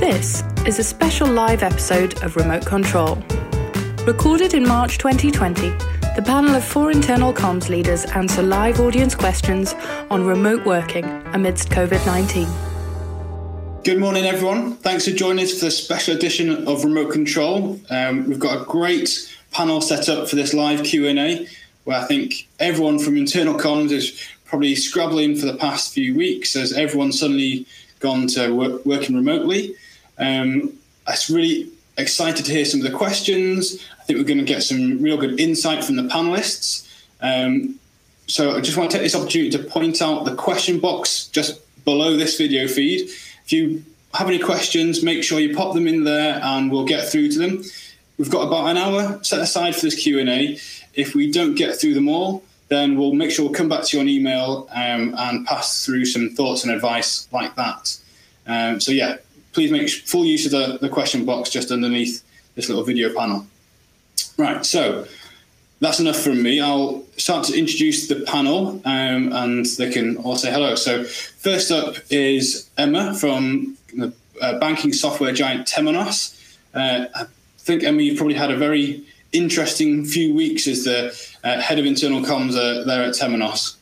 This is a special live episode of Remote Control. Recorded in March 2020, the panel of four internal comms leaders answer live audience questions on remote working amidst COVID 19. Good morning, everyone. Thanks for joining us for this special edition of Remote Control. Um, we've got a great panel set up for this live Q&A, where I think everyone from internal comms is probably scrabbling for the past few weeks as everyone's suddenly gone to work, working remotely. Um, I'm really excited to hear some of the questions. I think we're going to get some real good insight from the panelists. Um, so I just want to take this opportunity to point out the question box just below this video feed. If you have any questions, make sure you pop them in there and we'll get through to them. We've got about an hour set aside for this Q&A. If we don't get through them all, then we'll make sure we'll come back to you on email um, and pass through some thoughts and advice like that. Um, so yeah, please make full use of the, the question box just underneath this little video panel. Right, so that's enough from me. I'll start to introduce the panel um, and they can all say hello. So, first up is Emma from the uh, banking software giant Temenos. Uh, I think, Emma, you've probably had a very interesting few weeks as the uh, head of internal comms uh, there at Temenos.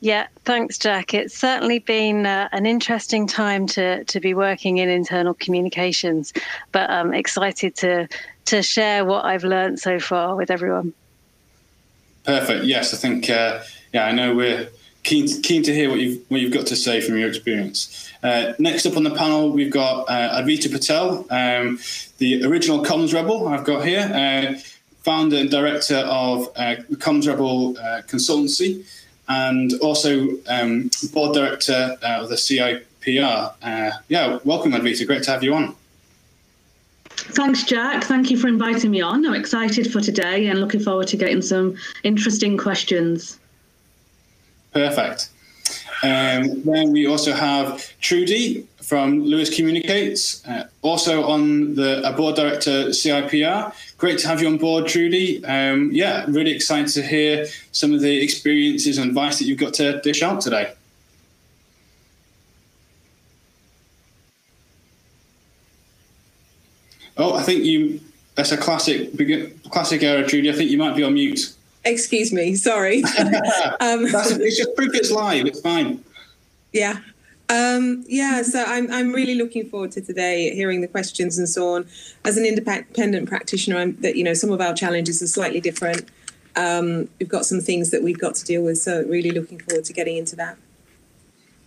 Yeah, thanks, Jack. It's certainly been uh, an interesting time to to be working in internal communications, but I'm excited to to share what I've learned so far with everyone. Perfect. Yes, I think. Uh, yeah, I know we're keen to, keen to hear what you've what you've got to say from your experience. Uh, next up on the panel, we've got uh, Advita Patel, um, the original comms rebel. I've got here, uh, founder and director of uh, Comms Rebel consultancy and also um, board director uh, of the CIPR. Uh, yeah, welcome, Advita. Great to have you on. Thanks, Jack. Thank you for inviting me on. I'm excited for today and looking forward to getting some interesting questions. Perfect. Um, then we also have Trudy from Lewis Communicates, uh, also on the a board director CIPR. Great to have you on board, Trudy. Um, yeah, really excited to hear some of the experiences and advice that you've got to dish out today. Oh, I think you. That's a classic, classic error, Trudy. I think you might be on mute. Excuse me. Sorry. um, it's just proof it's live. It's fine. Yeah. Um, yeah, so I'm I'm really looking forward to today, hearing the questions and so on. As an independent practitioner, I'm that you know some of our challenges are slightly different. Um, we've got some things that we've got to deal with, so really looking forward to getting into that.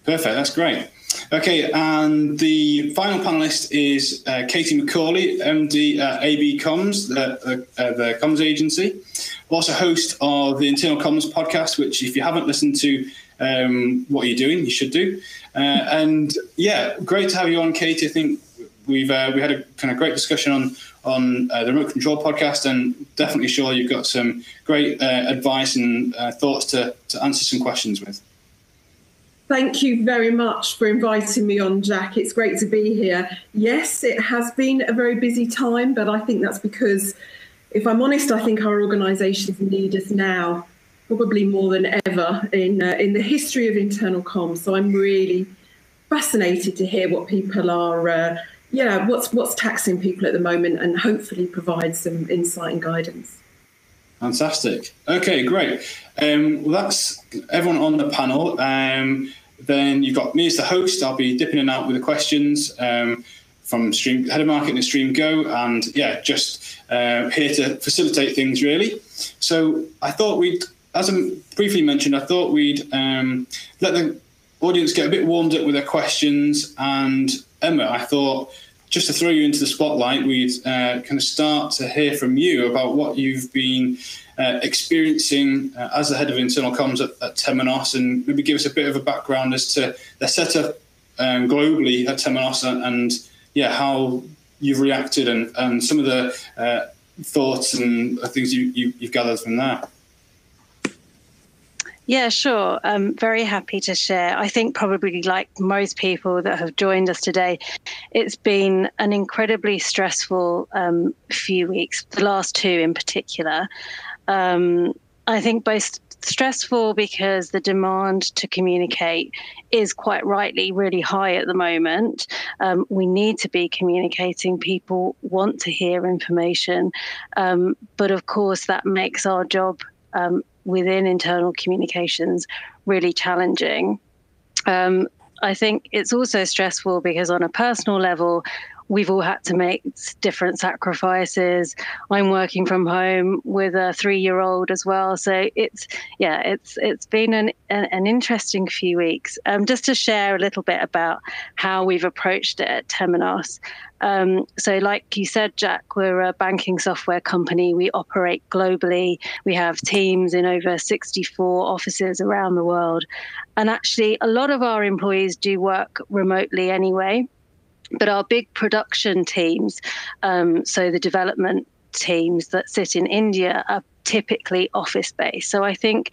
Perfect, that's great. Okay, and the final panelist is uh, Katie Macaulay, MD at AB Comms, the, uh, the comms agency, also host of the Internal Comms podcast, which if you haven't listened to um, what you're doing. You should do. Uh, and yeah, great to have you on, Katie. I think we've uh, we had a kind of great discussion on on uh, the remote control podcast, and definitely sure you've got some great uh, advice and uh, thoughts to to answer some questions with. Thank you very much for inviting me on, Jack. It's great to be here. Yes, it has been a very busy time, but I think that's because, if I'm honest, I think our organisations need us now probably more than ever in uh, in the history of internal comms. So I'm really fascinated to hear what people are, uh, yeah, what's what's taxing people at the moment, and hopefully provide some insight and guidance. Fantastic. Okay, great. Um, well, that's everyone on the panel. Um, then you've got me as the host. I'll be dipping in and out with the questions. Um, from Stream Head of Marketing at StreamGo, and yeah, just uh, here to facilitate things really. So I thought we'd as I briefly mentioned, I thought we'd um, let the audience get a bit warmed up with their questions. And Emma, I thought just to throw you into the spotlight, we'd uh, kind of start to hear from you about what you've been uh, experiencing uh, as the head of internal comms at, at, Temenos, and maybe give us a bit of a background as to their setup um, globally at Temenos and, and, yeah, how you've reacted and, and some of the uh, thoughts and things you, you, you've gathered from that. Yeah, sure. I'm very happy to share. I think, probably like most people that have joined us today, it's been an incredibly stressful um, few weeks, the last two in particular. Um, I think both stressful because the demand to communicate is quite rightly really high at the moment. Um, we need to be communicating. People want to hear information. Um, but of course, that makes our job um, within internal communications really challenging. Um, I think it's also stressful because, on a personal level, we've all had to make different sacrifices. I'm working from home with a three-year-old as well, so it's yeah, it's it's been an an, an interesting few weeks. Um, just to share a little bit about how we've approached it at Temenos. Um, so, like you said, Jack, we're a banking software company. We operate globally. We have teams in over 64 offices around the world. And actually, a lot of our employees do work remotely anyway. But our big production teams, um, so the development teams that sit in India, are typically office based. So I think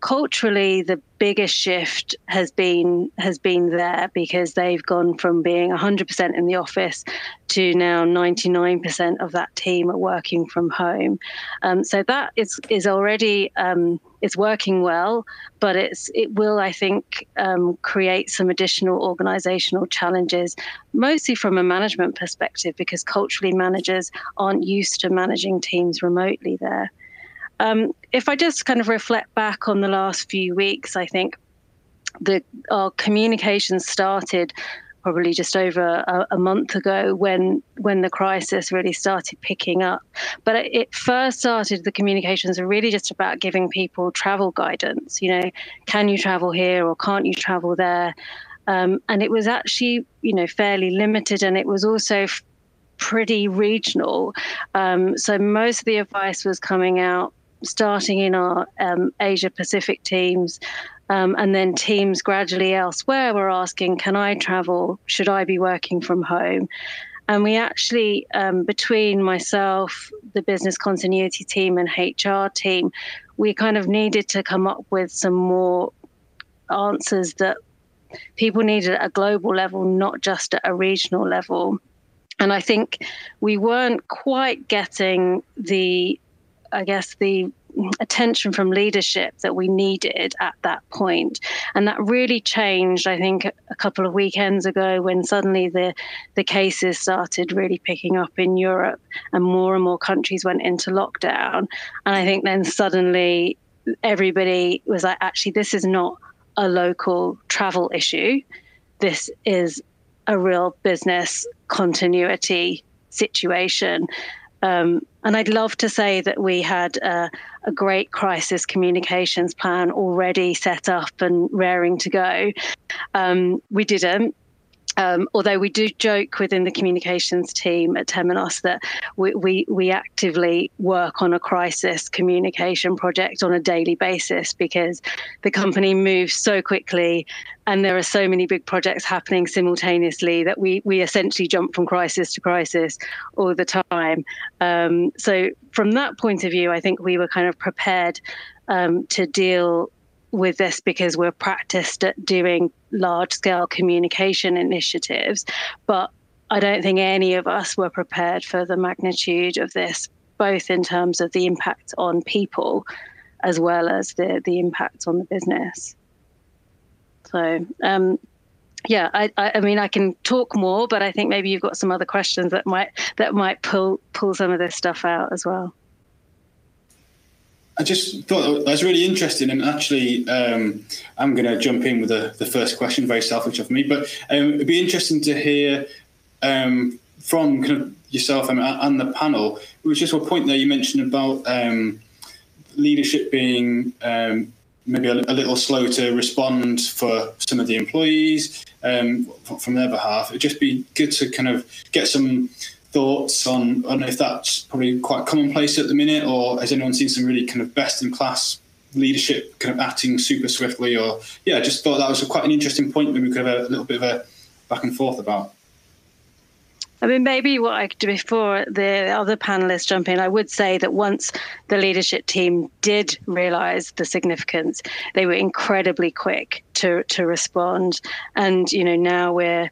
culturally the biggest shift has been has been there because they've gone from being 100% in the office to now 99% of that team are working from home. Um, so that is is already um, working well but it's it will i think um, create some additional organizational challenges mostly from a management perspective because culturally managers aren't used to managing teams remotely there um, if I just kind of reflect back on the last few weeks, I think the our communication started probably just over a, a, month ago when when the crisis really started picking up. But it, first started the communications are really just about giving people travel guidance. You know, can you travel here or can't you travel there? Um, and it was actually you know fairly limited, and it was also f- pretty regional. Um, so most of the advice was coming out starting in our um, Asia Pacific teams. Um, and then teams gradually elsewhere were asking, Can I travel? Should I be working from home? And we actually, um, between myself, the business continuity team, and HR team, we kind of needed to come up with some more answers that people needed at a global level, not just at a regional level. And I think we weren't quite getting the I guess, the attention from leadership that we needed at that point. And that really changed, I think, a couple of weekends ago when suddenly the, the cases started really picking up in Europe and more and more countries went into lockdown. And I think then suddenly everybody was like, actually, this is not a local travel issue. This is a real business continuity situation. Um, and I'd love to say that we had a, great crisis communications plan already set up and raring to go. Um, we didn't. Um, although we do joke within the communications team at Temenos that we, we, we actively work on a crisis communication project on a daily basis because the company moves so quickly and there are so many big projects happening simultaneously that we we essentially jump from crisis to crisis all the time. Um, so from that point of view, I think we were kind of prepared um, to deal with this because we're practiced at doing large scale communication initiatives. But I don't think any of us were prepared for the magnitude of this, both in terms of the impact on people as well as the, the impact on the business. So, um, yeah, I, I, mean, I can talk more, but I think maybe you've got some other questions that might that might pull pull some of this stuff out as well. I just thought that was really interesting, and actually, um, I'm going to jump in with the, the first question, very selfish of me, but um, it'd be interesting to hear um, from kind of yourself and, and, the panel. It was just a point there you mentioned about um, leadership being um, maybe a, a, little slow to respond for some of the employees um, from their behalf. It'd just be good to kind of get some thoughts on I don't know if that's probably quite commonplace at the minute, or has anyone seen some really kind of best in class leadership kind of acting super swiftly? Or yeah, I just thought that was quite an interesting point. Maybe we could have a little bit of a back and forth about. I mean, maybe what I could do before the other panelists jump in, I would say that once the leadership team did realize the significance, they were incredibly quick to to respond. And you know, now we're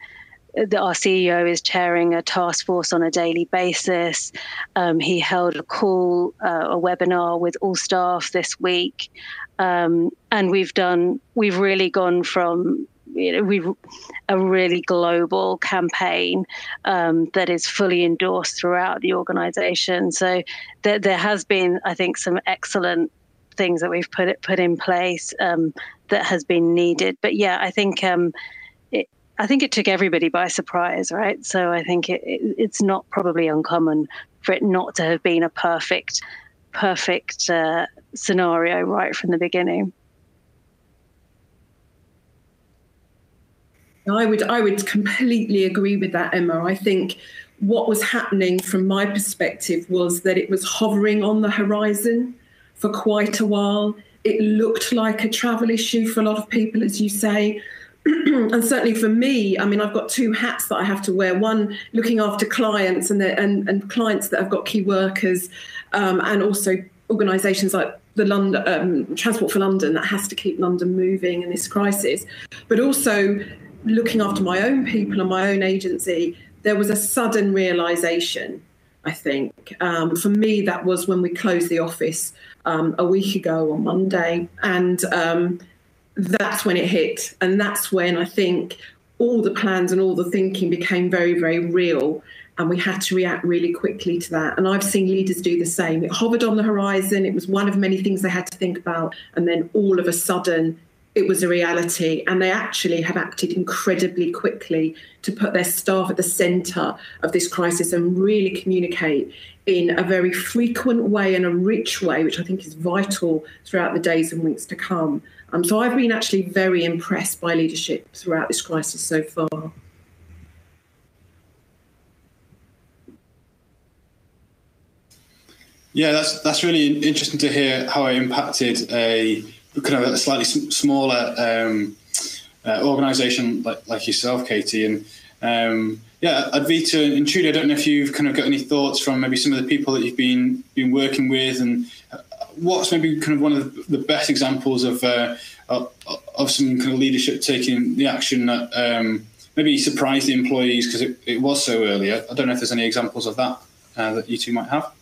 our CEO is chairing a task force on a daily basis. Um, he held a call, uh, a webinar with all staff this week. Um, and we've done, we've really gone from you know, we've a really global campaign um, that is fully endorsed throughout the organization. So there, there has been, I think, some excellent things that we've put put in place um, that has been needed. But yeah, I think um, I think it took everybody by surprise, right? So I think it, it, it's not probably uncommon for it not to have been a perfect, perfect uh, scenario right from the beginning. I would I would completely agree with that, Emma. I think what was happening from my perspective was that it was hovering on the horizon for quite a while. It looked like a travel issue for a lot of people, as you say. and certainly for me, I mean, I've got two hats that I have to wear. One, looking after clients and and, and clients that have got key workers, um, and also organisations like the London um, Transport for London that has to keep London moving in this crisis, but also looking after my own people and my own agency, there was a sudden realization, I think. Um, for me, that was when we closed the office um, a week ago on Monday. And um, that's when it hit. And that's when I think all the plans and all the thinking became very, very real. And we had to react really quickly to that. And I've seen leaders do the same. It hovered on the horizon. It was one of many things they had to think about. And then all of a sudden, it was a reality. And they actually have acted incredibly quickly to put their staff at the centre of this crisis and really communicate in a very frequent way and a rich way, which I think is vital throughout the days and weeks to come. Um, so I've been actually very impressed by leadership throughout this crisis so far. Yeah, that's that's really interesting to hear how it impacted a kind of a slightly smaller um, uh, organisation like, like yourself, Katie. And um, yeah, Advita and Trudy, I don't know if you've kind of got any thoughts from maybe some of the people that you've been been working with, and uh, what's maybe kind of one of the best examples of uh, of some kind of leadership taking the action that um, maybe surprised the employees because it, it was so early. I don't know if there's any examples of that uh, that you two might have.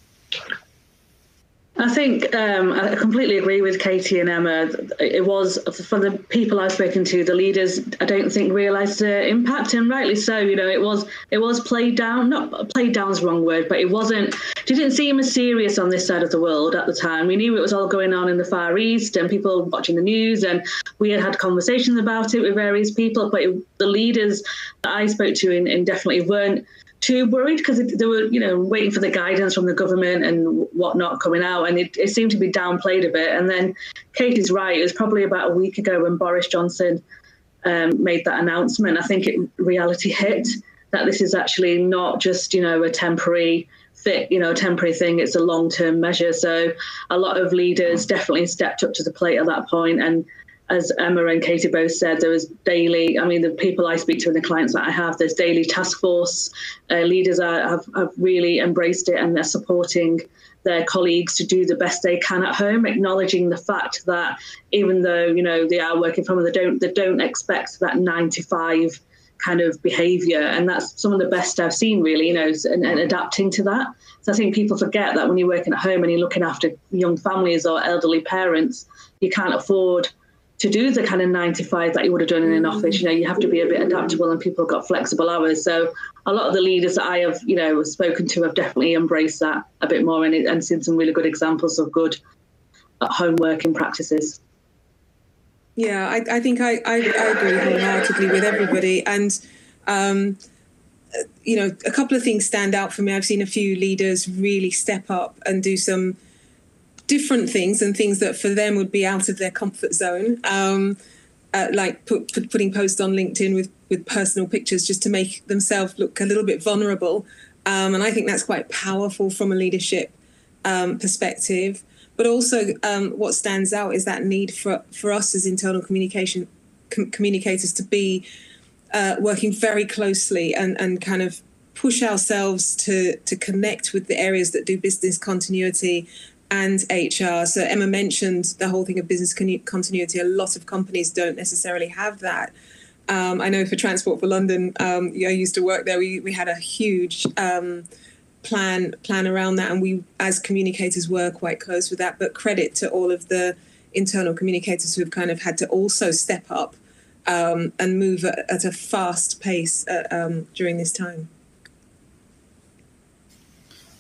I think um, I completely agree with Katie and Emma. It was for the people I've spoken to, the leaders. I don't think realised the impact, and rightly so. You know, it was it was played down. Not played down is the wrong word, but it wasn't. Didn't seem as serious on this side of the world at the time. We knew it was all going on in the Far East, and people watching the news, and we had had conversations about it with various people. But it, the leaders that I spoke to, in, in definitely weren't too worried because they were, you know, waiting for the guidance from the government and whatnot coming out, and it, it seemed to be downplayed a bit. And then Kate is right; it was probably about a week ago when Boris Johnson um, made that announcement. I think it reality hit that this is actually not just, you know, a temporary fit, you know, temporary thing. It's a long-term measure. So a lot of leaders definitely stepped up to the plate at that point and as Emma and Katie both said, there was daily, I mean, the people I speak to and the clients that I have, there's daily task force. Uh, leaders are, have, have really embraced it and they're supporting their colleagues to do the best they can at home, acknowledging the fact that even though, you know, they are working from home, they don't, they don't expect that nine to five kind of behavior. And that's some of the best I've seen, really, you know, and, and adapting to that. So I think people forget that when you're working at home and you're looking after young families or elderly parents, you can't afford – to do the kind of nine to five that you would have done in an office. You know, you have to be a bit adaptable and people have got flexible hours. So a lot of the leaders that I have, you know, spoken to have definitely embraced that a bit more and, and seen some really good examples of good at home working practices. Yeah, I, I think I, I, I, agree wholeheartedly with everybody. And, um, you know, a couple of things stand out for me. I've seen a few leaders really step up and do some different things and things that for them would be out of their comfort zone. Um, uh, like put, put, putting posts on LinkedIn with with personal pictures just to make themselves look a little bit vulnerable, um, and I think that's quite powerful from a leadership um, perspective. But also, um, what stands out is that need for for us as internal communication com- communicators to be uh, working very closely and and kind of push ourselves to to connect with the areas that do business continuity and HR. So Emma mentioned the whole thing of business continuity. A lot of companies don't necessarily have that. Um, I know for Transport for London, um, I used to work there. We we had a huge um, plan plan around that, and we as communicators were quite close with that. But credit to all of the internal communicators who have kind of had to also step up um, and move at, at, a fast pace uh, um, during this time.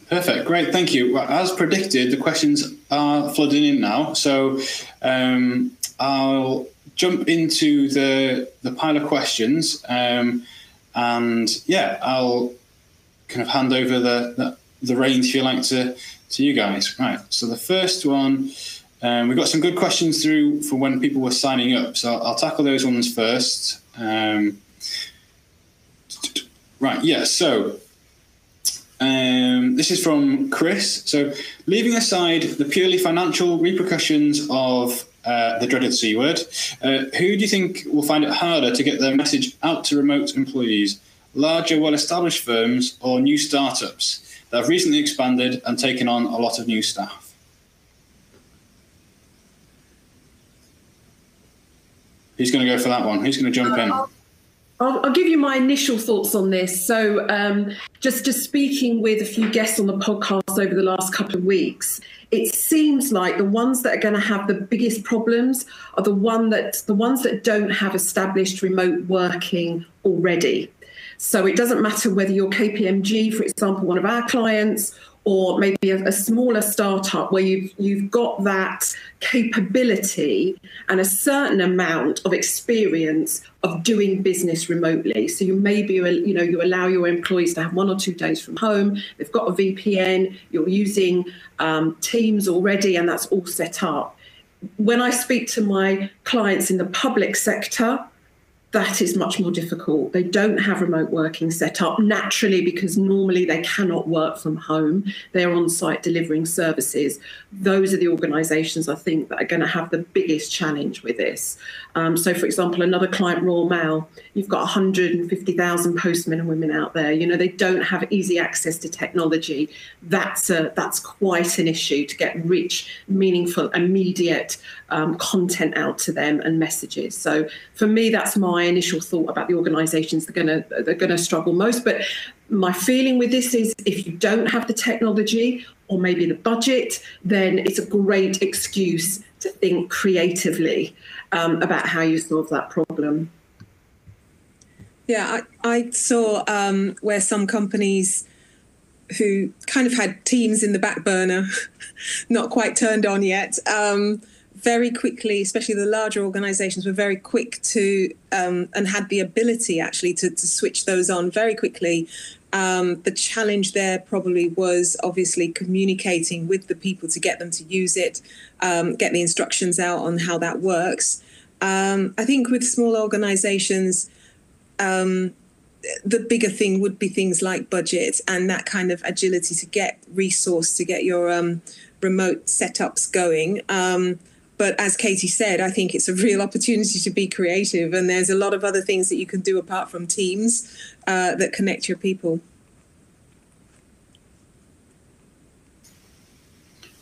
Perfect, great, thank you. As predicted, the questions are flooding in now, so um, I'll jump into the the pile of questions, um, and yeah, I'll kind of hand over the, the the reins, if you like, to to you guys. Right. So the first one, um, we've got some good questions through for when people were signing up. So I'll, I'll tackle those ones first. Um, right. Yeah. So um, this is from Chris. So, leaving aside the purely financial repercussions of uh, the dreaded C word, uh, who do you think will find it harder to get their message out to remote employees? Larger, well established firms or new startups that have recently expanded and taken on a lot of new staff? Who's going to go for that one? Who's going to jump in? I'll, I'll, give you my initial thoughts on this. So, um, just just speaking with a few guests on the podcast over the last couple of weeks, it seems like the ones that are going to have the biggest problems are the one that the ones that don't have established remote working already. So it doesn't matter whether you're KPMG, for example, one of our clients, or maybe a, a, smaller startup where you've you've got that capability and a certain amount of experience of doing business remotely. So you maybe you know you allow your employees to have one or two days from home. They've got a VPN. You're using um, Teams already, and that's all set up. When I speak to my clients in the public sector, that is much more difficult. They don't have remote working set up naturally because normally they cannot work from home. They're on site delivering services. Those are the organisations I think that are going to have the biggest challenge with this. Um, so, for example, another client, Royal Mail, you've got 150,000 postmen and women out there. You know, they don't have easy access to technology. That's a, that's quite an issue to get rich, meaningful, immediate um, content out to them and messages. So, for me, that's my initial thought about the organisations that are going to they're going to struggle most. But my feeling with this is if you don't have the technology or maybe the budget, then it's a great excuse to think creatively um, about how you solve that problem. Yeah, I, I saw um, where some companies who kind of had teams in the back burner, not quite turned on yet, um, very quickly, especially the larger organizations, were very quick to um, and had the ability actually to, to switch those on very quickly. Um, the challenge there probably was obviously communicating with the people to get them to use it, um, get the instructions out on how that works. Um, I think with small organizations, um, the bigger thing would be things like budget and that kind of agility to get resource to get your um, remote setups going. Um, but as Katie said, I think it's a real opportunity to be creative, and there's a lot of other things that you can do apart from Teams uh, that connect your people.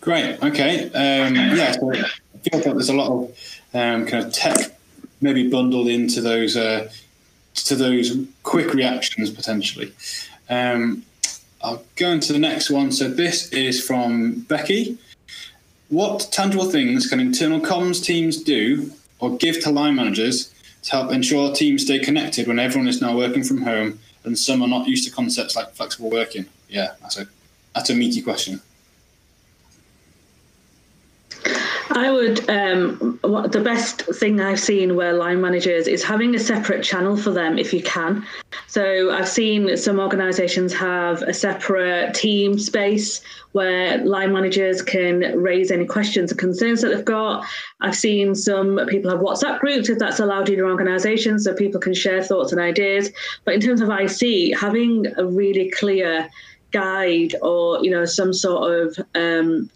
Great. Okay. Um, yeah. So I feel like there's a lot of um, kind of tech maybe bundled into those uh, to those quick reactions potentially. Um, I'll go into the next one. So this is from Becky. What tangible things can internal comms teams do or give to line managers to help ensure teams stay connected when everyone is now working from home and some are not used to concepts like flexible working? Yeah, that's a that's a meaty question. I would. Um, what, the best thing I've seen where line managers is having a separate channel for them if you can. So I've seen some organisations have a separate team space where line managers can raise any questions or concerns that they've got. I've seen some people have WhatsApp groups if that's allowed in your organisation, so people can share thoughts and ideas. But in terms of IC, having a really clear guide or you know some sort of um,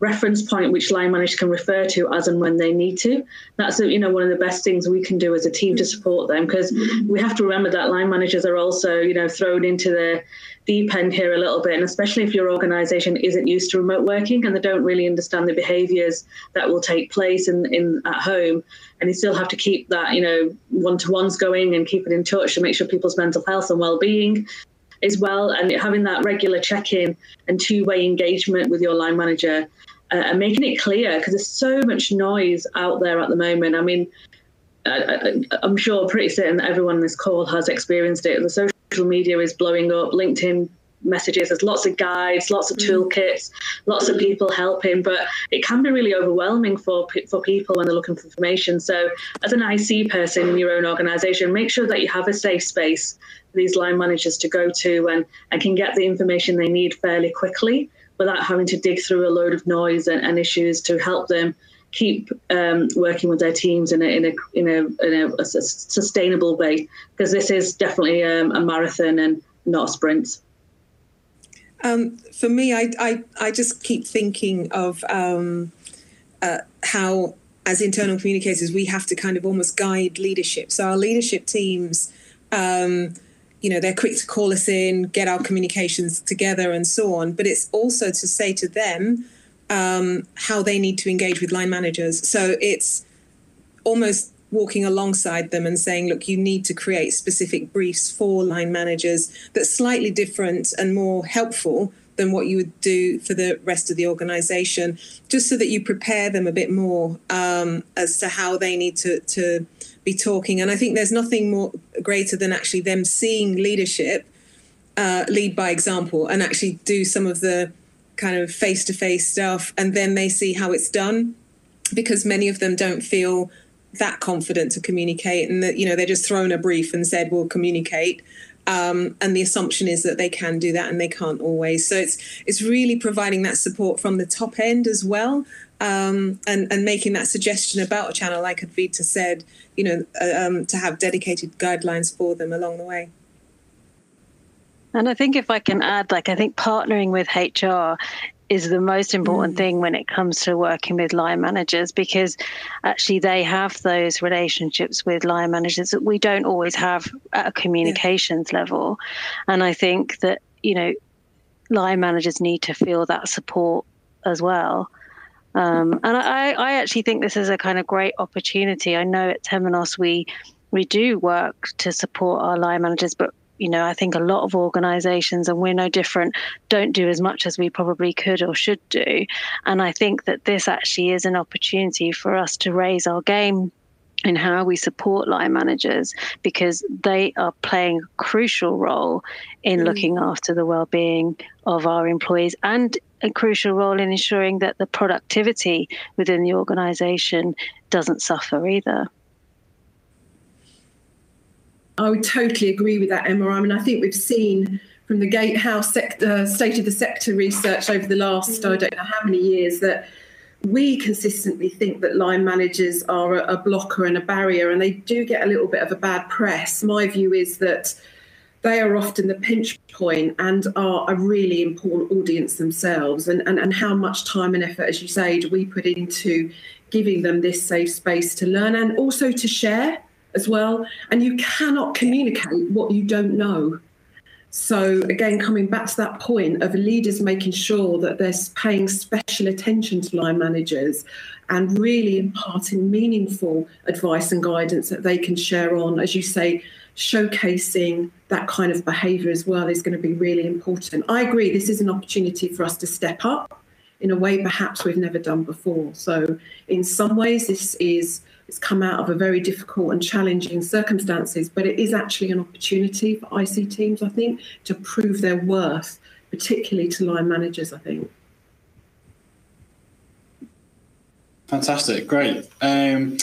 reference point which line managers can refer to as and when they need to. That's you know one of the best things we can do as a team to support them because we have to remember that line managers are also you know thrown into the deep end here a little bit and especially if your organization isn't used to remote working and they don't really understand the behaviors that will take place in, in at home and you still have to keep that you know one-to-ones going and keep it in touch to make sure people's mental health and well-being as well. And having that regular check in and two way engagement with your line manager uh, and making it clear because there's so much noise out there at the moment. I mean, I, am sure pretty certain that everyone in this call has experienced it. The social media is blowing up. LinkedIn messages. There's lots of guides, lots of mm. toolkits, lots of people helping, but it can be really overwhelming for for people when they're looking for information. So, as an IC person in your own organisation, make sure that you have a safe space these line managers to go to and and can get the information they need fairly quickly without having to dig through a load of noise and, and issues to help them keep um, working with their teams in a in a in a, in a, a sustainable way because this is definitely um, a marathon and not a sprint. Um, for me, I, I, I just keep thinking of um, uh, how, as internal communicators, we have to kind of almost guide leadership. So our leadership teams, um, you know, they're quick to call us in, get our communications together, and so on. But it's also to say to them um, how they need to engage with line managers. So it's almost walking alongside them and saying, look, you need to create specific briefs for line managers that's slightly different and more helpful than what you would do for the rest of the organization, just so that you prepare them a bit more um, as to how they need to, to be talking. And I think there's nothing more greater than actually them seeing leadership uh, lead by example and actually do some of the kind of face to face stuff. And then they see how it's done because many of them don't feel that confident to communicate and that you know they're just thrown a brief and said we'll communicate um, and the assumption is that they can do that and they can't always. So it's it's really providing that support from the top end as well um, and and making that suggestion about a channel like Advita said you know uh, um, to have dedicated guidelines for them along the way. And I think if I can add, like, I think partnering with HR is the most important mm. thing when it comes to working with line managers because actually they have those relationships with line managers that we don't always have at a communications yeah. level. And I think that, you know, line managers need to feel that support as well. Um, and I, I actually think this is a kind of great opportunity. I know at Temenos we we do work to support our line managers, but you know, I think a lot of organizations, and we're no different, don't do as much as we probably could or should do. And I think that this actually is an opportunity for us to raise our game in how we support line managers because they are playing a crucial role in mm. looking after the well-being of our employees and a crucial role in ensuring that the productivity within the organization doesn't suffer either. I would totally agree with that, Emma. I mean, I think we've seen from the Gatehouse state of the sector research over the last, I don't know how many years, that we consistently think that line managers are a, a blocker and a barrier, and they do get a little bit of a bad press. My view is that they are often the pinch point and are a really important audience themselves. And, and, and how much time and effort, as you say, do we put into giving them this safe space to learn and also to share? As well. And you cannot communicate what you don't know. So, again, coming back to that point of leaders making sure that they're paying special attention to line managers and really imparting meaningful advice and guidance that they can share on, as you say, showcasing that kind of behaviour as well is going to be really important. I agree, this is an opportunity for us to step up in a way perhaps we've never done before. So, in some ways, this is it's come out of a very difficult and challenging circumstances, but it is actually an opportunity for IC teams, I think, to prove their worth, particularly to line managers, I think. Fantastic, great. Um,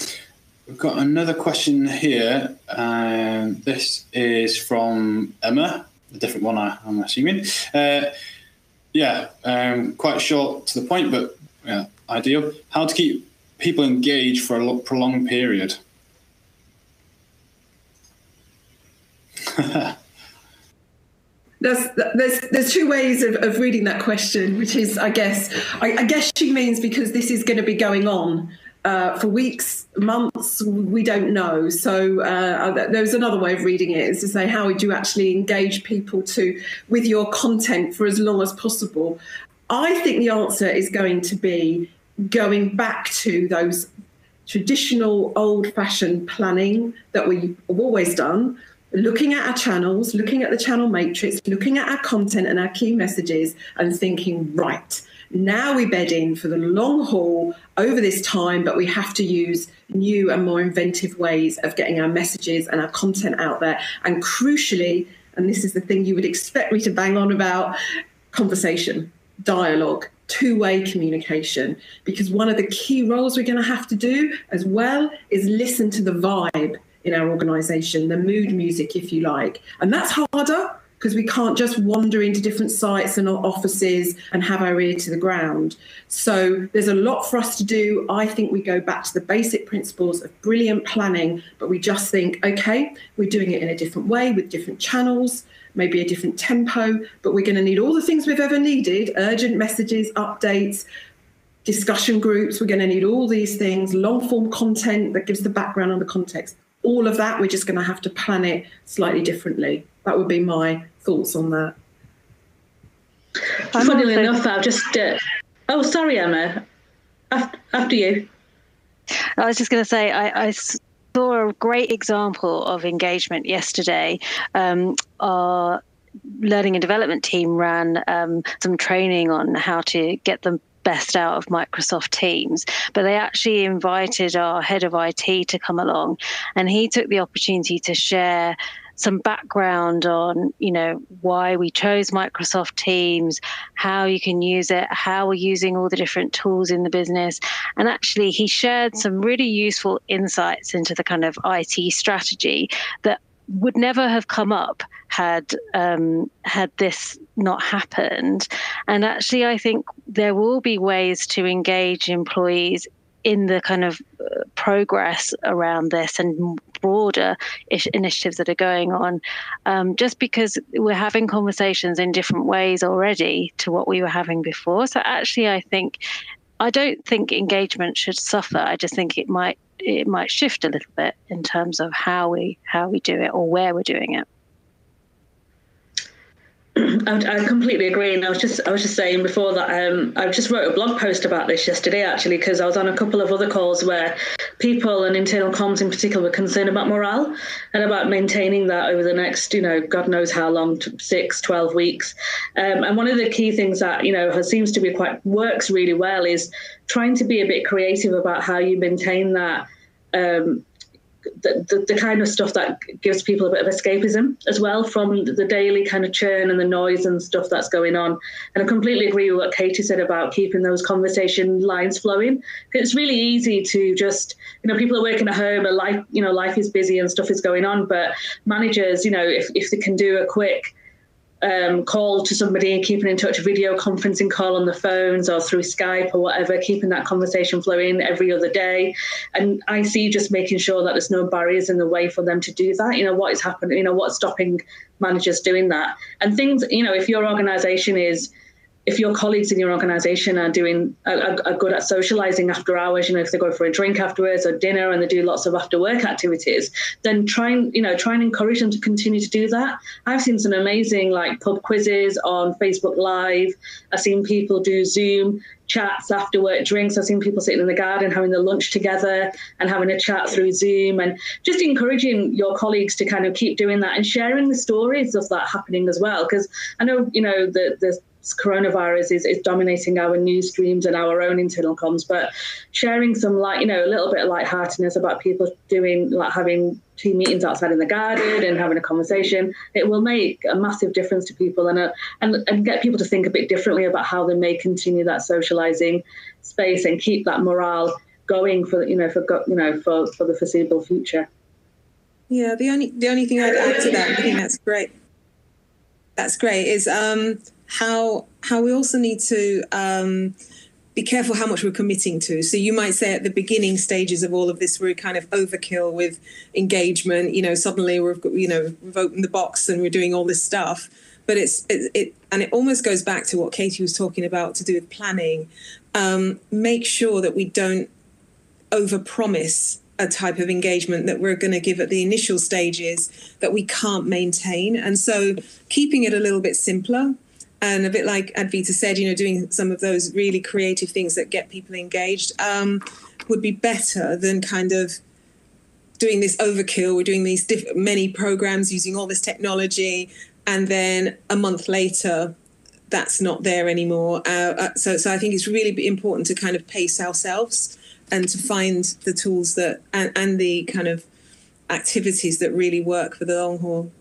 we've got another question here. Um, this is from Emma, a different one, I, am assuming. Uh, yeah, um, quite short to the point, but yeah, ideal. How to keep people engage for a prolonged period. there's there's there's two ways of, of reading that question, which is I guess I, I guess she means because this is going to be going on uh, for weeks, months, we don't know. So uh, there's another way of reading it is to say how would you actually engage people to with your content for as long as possible. I think the answer is going to be going back to those traditional old fashioned planning that we've always done looking at our channels, looking at the channel matrix, looking at our content and our key messages, and thinking, right, now we bed in for the long haul over this time, but we have to use new and more inventive ways of getting our messages and our content out there. And crucially, and this is the thing you would expect me to bang on about conversation, dialogue, two way communication. Because one of the key roles we're going to have to do as well is listen to the vibe in our organization, the mood music, if you like. And that's harder because we can't just wander into different sites and offices and have our ear to the ground. So there's a lot for us to do. I think we go back to the basic principles of brilliant planning, but we just think, okay, we're doing it in a different way with different channels, maybe a different tempo, but we're going to need all the things we've ever needed urgent messages, updates. Discussion groups, we're going to need all these things, long form content that gives the background and the context. All of that, we're just going to have to plan it slightly differently. That would be my thoughts on that. Funnily enough, I've just. Uh, oh, sorry, Emma. After, you. I was just going to say, I, I, saw a great example of engagement yesterday. Um, our learning and development team ran um, some training on how to get the best out of Microsoft Teams, but they actually invited our head of IT to come along, and he took the opportunity to share some background on, you know, why we chose Microsoft Teams, how you can use it, how we're using all the different tools in the business. And actually, he shared some really useful insights into the kind of IT strategy that would never have come up had um, had this not happened. And actually, I think there will be ways to engage employees in the kind of uh, progress around this and broader ish- initiatives that are going on, um, just because we're having conversations in different ways already to what we were having before. So actually, I think I don't think engagement should suffer. I just think it might it might shift a little bit in terms of how we how we do it or where we're doing it. I, I, completely agree, and I was just I was just saying before that um, I just wrote a blog post about this yesterday actually because I was on a couple of other calls where people and internal comms in particular were concerned about morale and about maintaining that over the next you know God knows how long six, 12 weeks, um, and one of the key things that you know seems to be quite works really well is trying to be a bit creative about how you maintain that um, the, the, kind of stuff that gives people a bit of escapism as well from the daily kind of churn and the noise and stuff that's going on. And I completely agree with what Katie said about keeping those conversation lines flowing. It's really easy to just, you know, people are working at home and life, you know, life is busy and stuff is going on. But managers, you know, if, if they can do a quick um, call to somebody keeping in touch, video conferencing call on the phones or through Skype or whatever, keeping that conversation flowing every other day. And I see just making sure that there's no barriers in the way for them to do that. You know, what is happening, you know, what's stopping managers doing that. And things, you know, if your organization is if your colleagues in your organization are doing are, are, good at socializing after hours, you know, if they go for a drink afterwards or dinner and they do lots of after work activities, then try and you know try and encourage them to continue to do that. I've seen some amazing like pub quizzes on Facebook Live. I've seen people do Zoom chats after work drinks. I've seen people sitting in the garden having their lunch together and having a chat through Zoom and just encouraging your colleagues to kind of keep doing that and sharing the stories of that happening as well. Because I know, you know, the, the coronavirus is, is dominating our news streams and our own internal comms, but sharing some like you know a little bit of lightheartedness about people doing like having team meetings outside in the garden and having a conversation, it will make a massive difference to people and uh, and and get people to think a bit differently about how they may continue that socializing space and keep that morale going for you know for you know for for the foreseeable future. Yeah, the only the only thing I'd add to that, I think that's great. That's great. Is um how how we also need to um, be careful how much we're committing to. So you might say at the beginning stages of all of this, we're kind of overkill with engagement. You know, suddenly we've you know we've opened the box and we're doing all this stuff. But it's it, it and it almost goes back to what Katie was talking about to do with planning. Um, make sure that we don't overpromise a type of engagement that we're going to give at the initial stages that we can't maintain. And so keeping it a little bit simpler and a bit like Advita said, you know, doing some of those really creative things that get people engaged um, would be better than kind of doing this overkill. We're doing these diff- many programs using all this technology, and then a month later, that's not there anymore. Uh, uh, so, so I think it's really important to kind of pace ourselves and to find the tools that and, and the kind of activities that really work for the long haul.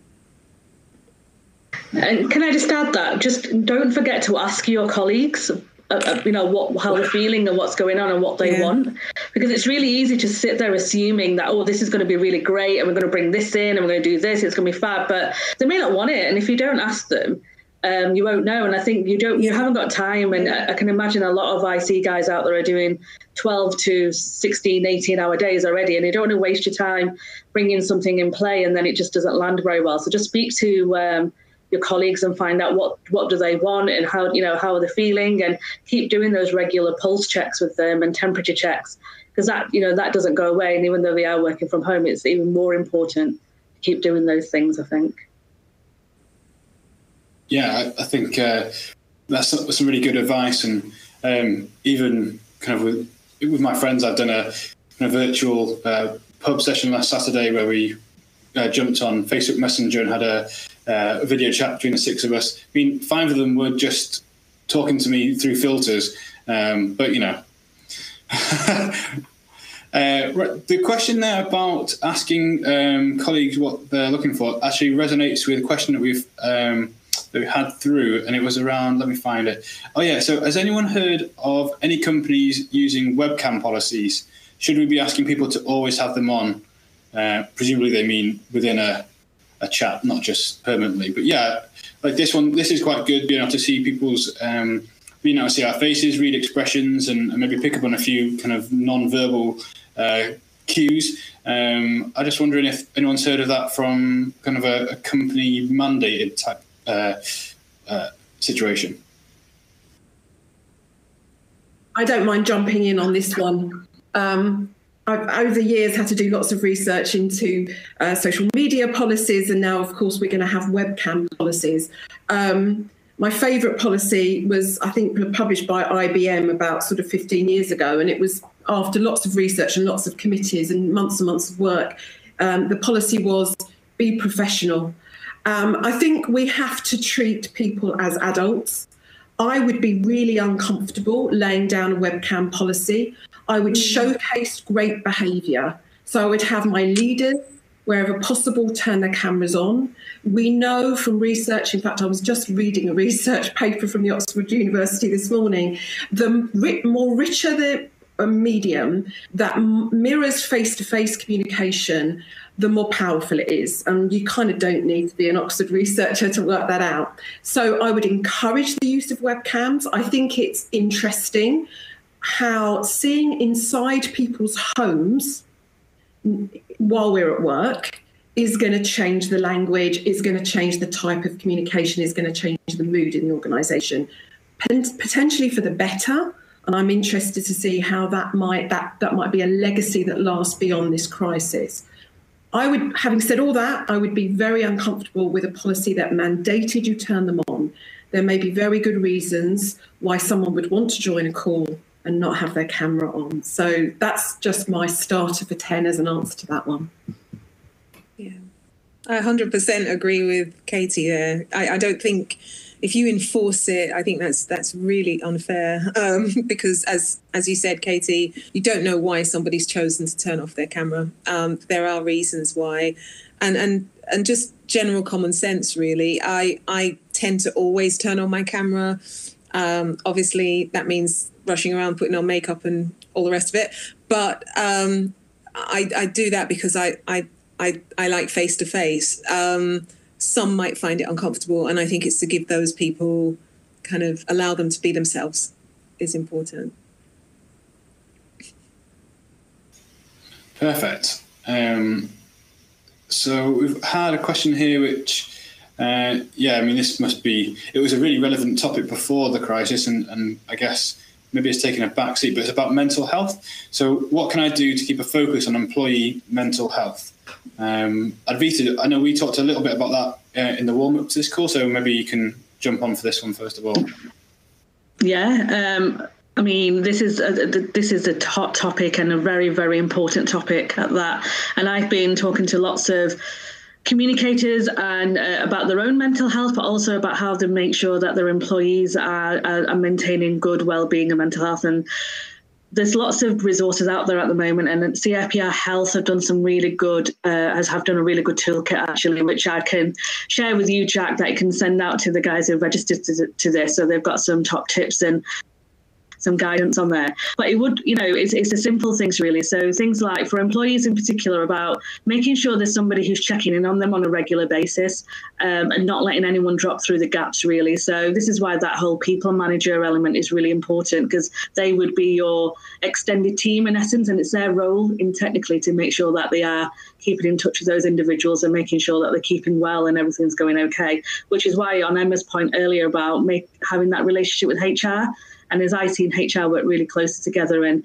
And can I just add that? Just don't forget to ask your colleagues uh, uh, you know what how they're feeling and what's going on and what they yeah. want. Because it's really easy to sit there assuming that oh this is going to be really great and we're going to bring this in and we're going to do this it's going to be fab but they may not want it. And if you don't ask them um, you won't know. And i think you don't you haven't got time. And I, I can imagine a lot of ic guys out there are doing 12 to 16 18 hour days already and you don't want to waste your time bringing something in play and then it just doesn't land very well. So just speak to um, your colleagues and find out what what do they want and how you know how are they feeling and keep doing those regular pulse checks with them and temperature checks. Because that you know that doesn't go away. And even though they are working from home it's even more important to keep doing those things i think. Yeah i, I think uh, that's some really good advice. And um, even kind of with, with my friends i've done a, a virtual uh, pub session last saturday where we uh, jumped on facebook messenger and had a uh, a video chat between the six of us. I mean, five of them were just talking to me through filters, um, but you know. Uh, the question there about asking um, colleagues what they're looking for actually resonates with a question that we've um, that we had through, and it was around. Let me find it. Oh yeah. So, has anyone heard of any companies using webcam policies? Should we be asking people to always have them on? Uh, presumably, they mean within a a chat, not just permanently. But yeah, like this one, this is quite good being able to see people's, um, being able to see our faces, read expressions, and, and maybe pick up on a few kind of non-verbal uh, cues. Um, I'm just wondering if anyone's heard of that from kind of a, a company mandated type uh, uh, situation. I don't mind jumping in on this one. Um, I've over the years had to do lots of research into uh, social media policies, and now, of course, we're going to have webcam policies. Um, my favourite policy was, I think, published by IBM about sort of 15 years ago, and it was after lots of research and lots of committees and months and months of work. Um, the policy was be professional. Um, I think we have to treat people as adults. I would be really uncomfortable laying down a webcam policy. I would mm. showcase great behaviour. So I would have my leaders, wherever possible, turn their cameras on. We know from research, in fact, I was just reading a research paper from the Oxford University this morning, the more richer the uh, medium that mirrors face to face communication, the more powerful it is. And you kind of don't need to be an Oxford researcher to work that out. So I would encourage the use of webcams. I think it's interesting how seeing inside people's homes while we're at work is going to change the language, is going to change the type of communication, is going to change the mood in the organisation, potentially for the better. And I'm interested to see how that might that that might be a legacy that lasts beyond this crisis. I would, having said all that, I would be very uncomfortable with a policy that mandated you turn them on. There may be very good reasons why someone would want to join a call and not have their camera on. So that's just my starter for 10 as an answer to that one. Yeah, I 100% agree with Katie there. I, I don't think if you enforce it, I think that's that's really unfair um, because, as as you said, Katie, you don't know why somebody's chosen to turn off their camera. Um, there are reasons why, and and and just general common sense, really. I I tend to always turn on my camera. Um, obviously, that means rushing around putting on makeup and all the rest of it. But um, I, I, do that because I, I, I, I like face to face. Some might find it uncomfortable, and I think it's to give those people kind of allow them to be themselves is important. Perfect. Um, so we've had a question here which uh, yeah, I mean, this must be. It was a really relevant topic before the crisis, and, and I guess maybe it's taken a backseat, but it's about mental health. So, what can I do to keep a focus on employee mental health? Um, Advita, I know we talked a little bit about that uh, in the warm up to this call, so maybe you can jump on for this one first of all. Yeah. Um, I mean, this is a, this is a hot topic and a very very important topic at that. And I've been talking to lots of communicators and uh, about their own mental health, but also about how to make sure that their employees are, are, are maintaining good well-being and mental health. And there's lots of resources out there at the moment, and CIPR Health have done some really good, uh, has have done a really good toolkit actually, which I can share with you, Jack, that I can send out to the guys who registered to, to this. So they've got some top tips and some guidance on there. But it would, you know, it's, it's the simple things really. So things like for employees in particular about making sure there's somebody who's checking in on them on a regular basis um, and not letting anyone drop through the gaps really. So this is why that whole people manager element is really important because they would be your extended team in essence and it's their role in technically to make sure that they are keeping in touch with those individuals and making sure that they're keeping well and everything's going okay, which is why on Emma's point earlier about make, having that relationship with HR and as IT and HR work really closely together and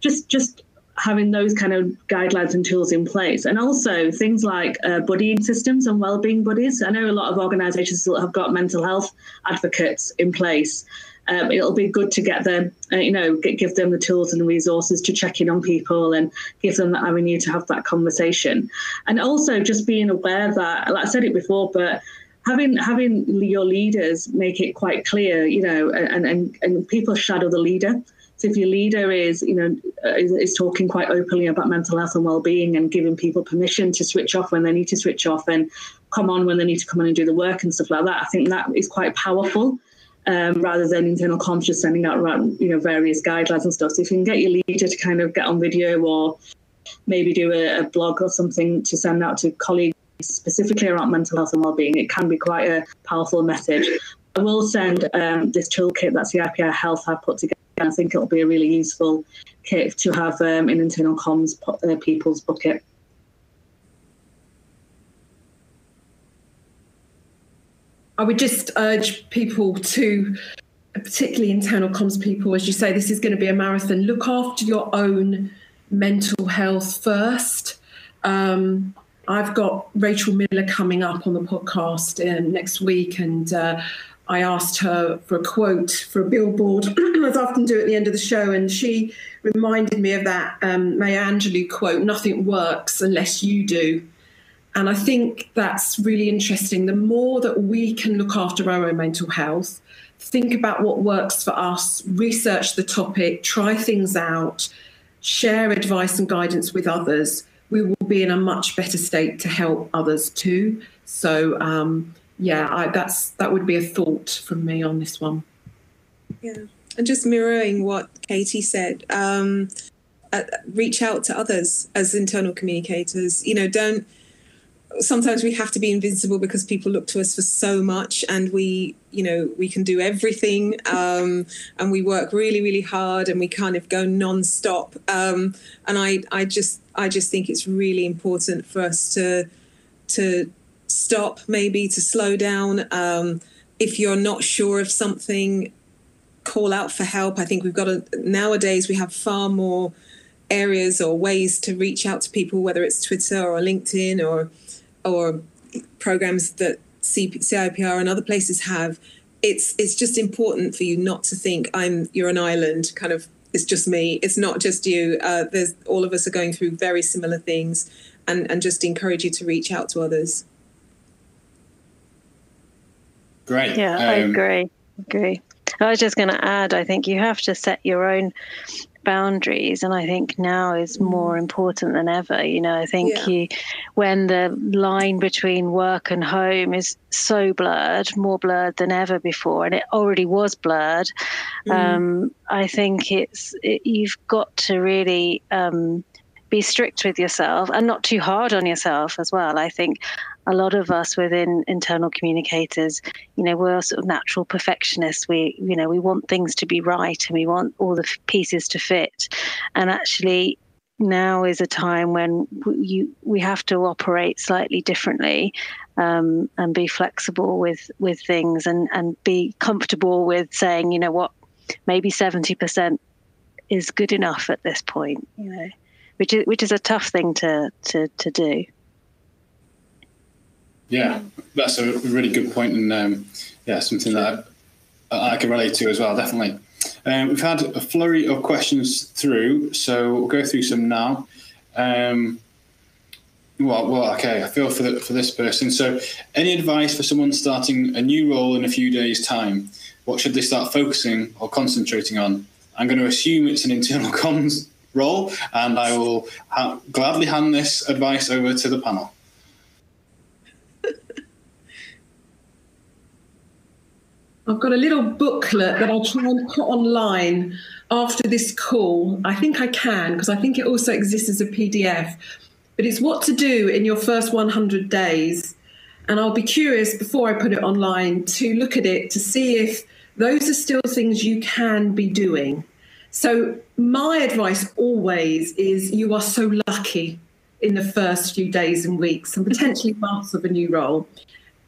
just just having those kind of guidelines and tools in place. And also things like uh, buddying systems and well-being buddies i know a lot of organizations have got mental health advocates in place. Um, it'll be good to get them, uh, you know, get, give them the tools and resources to check in on people and give them that avenue to have that conversation. And also just being aware that, like I said it before, but having having your leaders make it quite clear, you know, and and, and people shadow the leader. So if your leader is, you know, is, is, talking quite openly about mental health and well-being and giving people permission to switch off when they need to switch off and come on when they need to come on and do the work and stuff like that, I think that is quite powerful. Um, rather than internal comms just sending out you know various guidelines and stuff. So if you can get your leader to kind of get on video or maybe do a, a blog or something to send out to colleagues specifically around mental health and well-being, it can be quite a powerful message. I will send um, this toolkit that CIPR Health have put together. I think it'll be a really useful kit to have um, in internal comms uh, people's bucket. I would just urge people to, particularly internal comms people, as you say, this is going to be a marathon. Look after your own mental health first. Um, I've got Rachel Miller coming up on the podcast uh, next week, and uh, I asked her for a quote for a billboard, as I often do at the end of the show, and she reminded me of that um, Maya Angelou quote: "Nothing works unless you do." And I think that's really interesting. The more that we can look after our own mental health, think about what works for us, research the topic, try things out, share advice and guidance with others we will be in a much better state to help others too. So um, yeah, I, that's that would be a thought from me on this one. Yeah, and just mirroring what Katie said, um, uh, reach out to others as internal communicators. You know, don't sometimes we have to be invincible because people look to us for so much and we you know we can do everything um, and we work really really hard and we kind of go non-stop. Um, and i i just i just think it's really important for us to to stop maybe to slow down. Um, if you're not sure of something call out for help. I think we've got to nowadays we have far more areas or ways to reach out to people whether it's twitter or linkedin or or programs that CIPR and other places have, it's it's just important for you not to think I'm you're an island. Kind of, it's just me. It's not just you. Uh, there's all of us are going through very similar things, and and just encourage you to reach out to others. Great. Yeah, um, I agree. Agree. I was just going to add. I think you have to set your own boundaries and i think now is more mm. important than ever you know i think yeah. you when the line between work and home is so blurred more blurred than ever before and it already was blurred mm. um, i think it's it, you've got to really um, be strict with yourself and not too hard on yourself as well i think a lot of us within internal communicators, you know, we're sort of natural perfectionists. We, you know, we want things to be right and we want all the pieces to fit. And actually, now is a time when you we have to operate slightly differently um, and be flexible with with things and and be comfortable with saying, you know what, maybe seventy percent is good enough at this point. You know, which is which is a tough thing to to to do. Yeah, that's a really good point, and um, yeah, something that I, I, can relate to as well, definitely. Um, we've had a flurry of questions through, so we'll go through some now. Um, well, well, okay. I feel for the, for this person. So, any advice for someone starting a new role in a few days' time? What should they start focusing or concentrating on? I'm going to assume it's an internal comms role, and I will ha- gladly hand this advice over to the panel. I've got a little booklet that I'll try and put online after this call. I think I can because I think it also exists as a PDF. But it's what to do in your first 100 days. And I'll be curious before I put it online to look at it to see if those are still things you can be doing. So, my advice always is you are so lucky in the first few days and weeks and potentially months of a new role.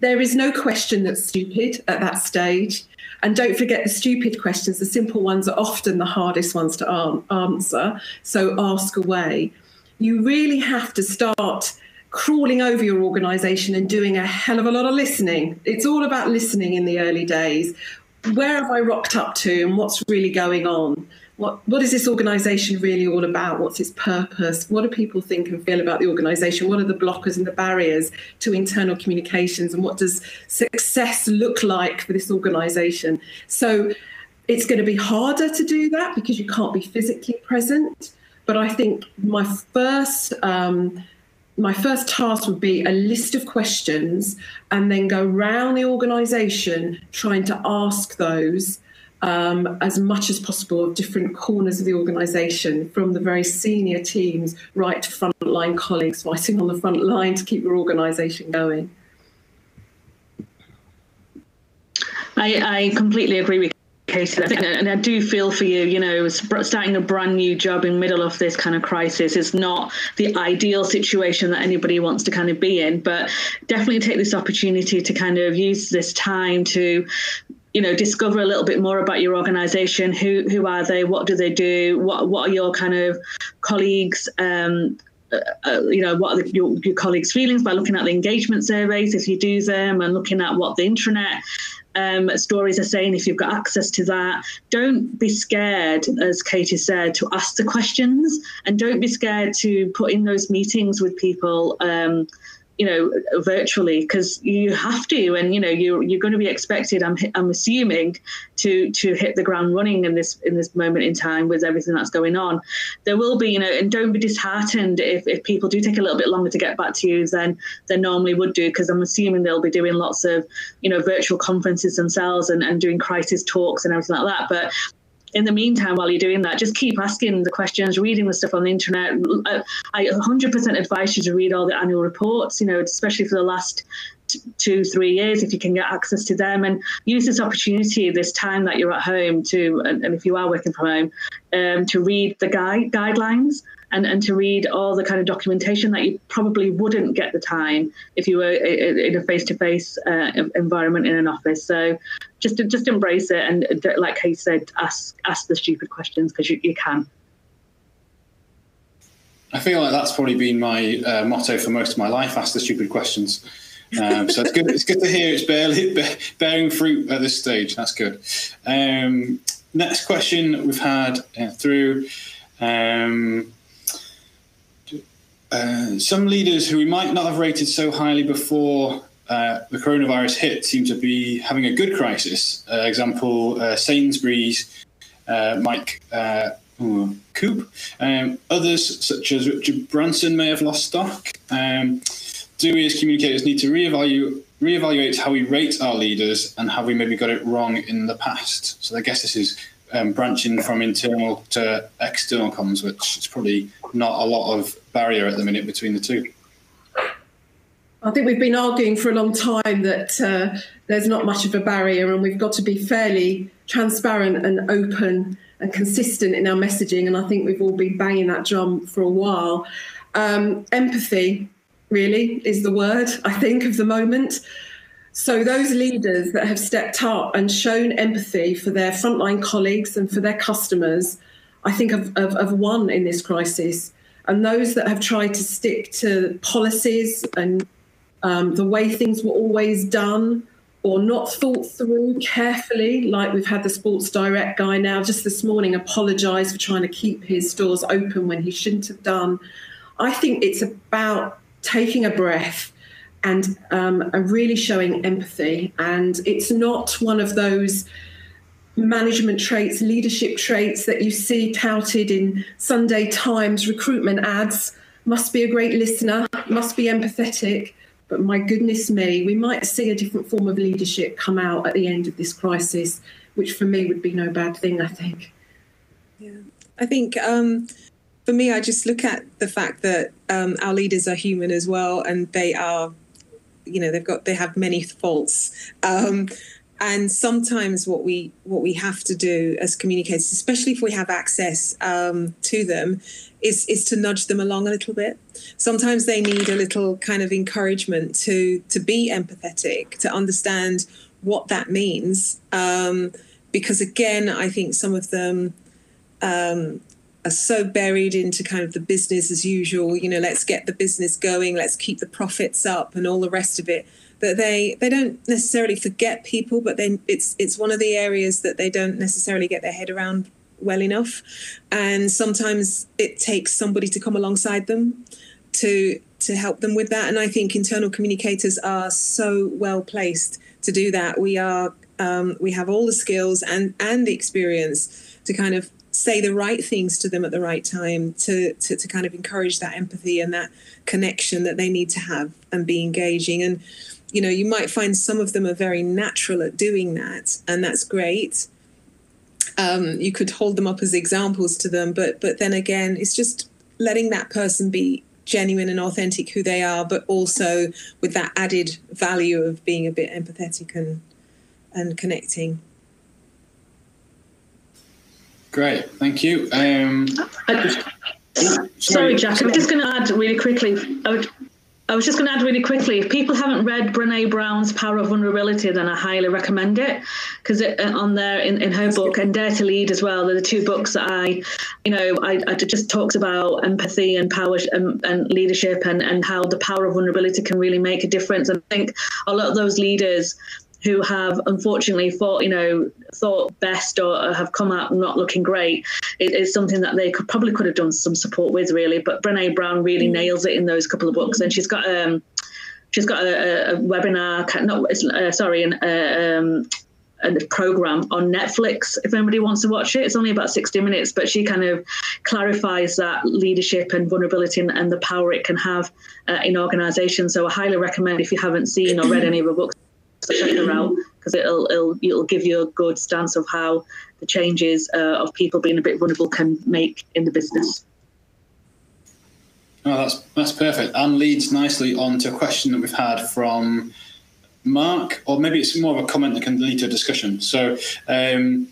There is no question that's stupid at that stage. And don't forget the stupid questions, the simple ones are often the hardest ones to answer. So ask away. You really have to start crawling over your organization and doing a hell of a lot of listening. It's all about listening in the early days. Where have I rocked up to and what's really going on? What what is this organization really all about? What's its purpose? What do people think and feel about the organization? What are the blockers and the barriers to internal communications? And what does success look like for this organization? So it's going to be harder to do that because you can't be physically present. But i think my first um, my first task would be a list of questions and then go around the organization trying to ask those um, as much as possible of different corners of the organisation, from the very senior teams right to frontline colleagues fighting on the front line to keep your organisation going. I, I completely agree with Katie, and I do feel for you. You know, starting a brand new job in middle of this kind of crisis is not the ideal situation that anybody wants to kind of be in. But definitely take this opportunity to kind of use this time to you know discover a little bit more about your organization. Who who are they? What do they do? What what are your kind of colleagues um, uh, uh, you know what are the, your, your colleagues feelings by looking at the engagement surveys if you do them and looking at what the intranet um, stories are saying if you've got access to that. Don't be scared as katie said to ask the questions. And don't be scared to put in those meetings with people um, you know, virtually because you have to, and you know, you you're going to be expected. I'm I'm assuming to to hit the ground running in this in this moment in time with everything that's going on. There will be, you know, and don't be disheartened if, if people do take a little bit longer to get back to you than than normally would do, because I'm assuming they'll be doing lots of, you know, virtual conferences themselves and, and doing crisis talks and everything like that. But in the meantime, while you're doing that, just keep asking the questions, reading the stuff on the internet. I 100% advise you to read all the annual reports, you know, especially for the last two, three years, if you can get access to them, and use this opportunity, this time that you're at home, to, and, and if you are working from home, um, to read the guide guidelines and, and to read all the kind of documentation that you probably wouldn't get the time if you were in a face-to-face uh, environment in an office. So just just embrace it and, like Kate said, ask ask the stupid questions because you, you can. I feel like that's probably been my uh, motto for most of my life: ask the stupid questions. Um, so it's good. It's good to hear it's barely bearing fruit at this stage. That's good. Um, next question we've had uh, through. Um, uh, some leaders who we might not have rated so highly before uh, the coronavirus hit seem to be having a good crisis. Uh, example, uh, Sainsbury's, uh, Mike Coupe. Um, others, such as Richard Branson, may have lost stock. Um, do we as communicators need to reevaluate, reevaluate how we rate our leaders and have we maybe got it wrong in the past? So I guess this is um, branching from internal to external comms, which is probably not a lot of barrier at the minute between the two. I think we've been arguing for a long time that uh, there's not much of a barrier, and we've got to be fairly transparent and open and consistent in our messaging. And I think we've all been banging that drum for a while. Um, empathy, really, is the word I think of the moment. So, those leaders that have stepped up and shown empathy for their frontline colleagues and for their customers, I think have, have, have won in this crisis. And those that have tried to stick to policies and um, the way things were always done or not thought through carefully, like we've had the Sports Direct guy now just this morning apologise for trying to keep his stores open when he shouldn't have done. I think it's about taking a breath and um, really showing empathy. And it's not one of those management traits, leadership traits that you see touted in Sunday Times recruitment ads. Must be a great listener, must be empathetic. But my goodness me, we might see a different form of leadership come out at the end of this crisis, which for me would be no bad thing, I think. Yeah, I think um, for me, I just look at the fact that um, our leaders are human as well, and they are, you know, they've got they have many faults. Um, and sometimes what we what we have to do as communicators, especially if we have access um, to them, is is to nudge them along a little bit. Sometimes they need a little kind of encouragement to to be empathetic, to understand what that means. Um, because again, I think some of them um, are so buried into kind of the business as usual. You know, let's get the business going, let's keep the profits up, and all the rest of it that they they don't necessarily forget people, but then it's it's one of the areas that they don't necessarily get their head around well enough, and sometimes it takes somebody to come alongside them to to help them with that. And I think internal communicators are so well placed to do that. We are um, we have all the skills and and the experience to kind of say the right things to them at the right time to, to, to kind of encourage that empathy and that connection that they need to have and be engaging and you know, you might find some of them are very natural at doing that, and that's great. Um, you could hold them up as examples to them, but but then again, it's just letting that person be genuine and authentic who they are, but also with that added value of being a bit empathetic and and connecting. Great, thank you. Um, I, sorry, sorry, Jack. I'm just going to add really quickly. I would I was just going to add really quickly if people haven't read Brene Brown's Power of Vulnerability, then I highly recommend it because uh, on there in, in her book and Dare to Lead as well, they're the two books that I, you know, I, I just talks about empathy and power and, and leadership and, and how the power of vulnerability can really make a difference. And I think a lot of those leaders who have unfortunately thought, you know, thought best or have come out not looking great it is something that they could probably could have done some support with really. But Brene Brown really mm. nails it in those couple of books, and she's got um she's got a, a webinar, not uh, sorry, an, uh, um, a program on Netflix. If anybody wants to watch it, it's only about 60 minutes, but she kind of clarifies that leadership and vulnerability and, and the power it can have uh, in organizations. So I highly recommend if you haven't seen or read any of her books, check her out because it'll, it'll it'll give you a good stance of how the changes uh, of people being a bit vulnerable can make in the business. Oh, that's that's perfect, and leads nicely on to a question that we've had from Mark, or maybe it's more of a comment that can lead to a discussion. So. Um,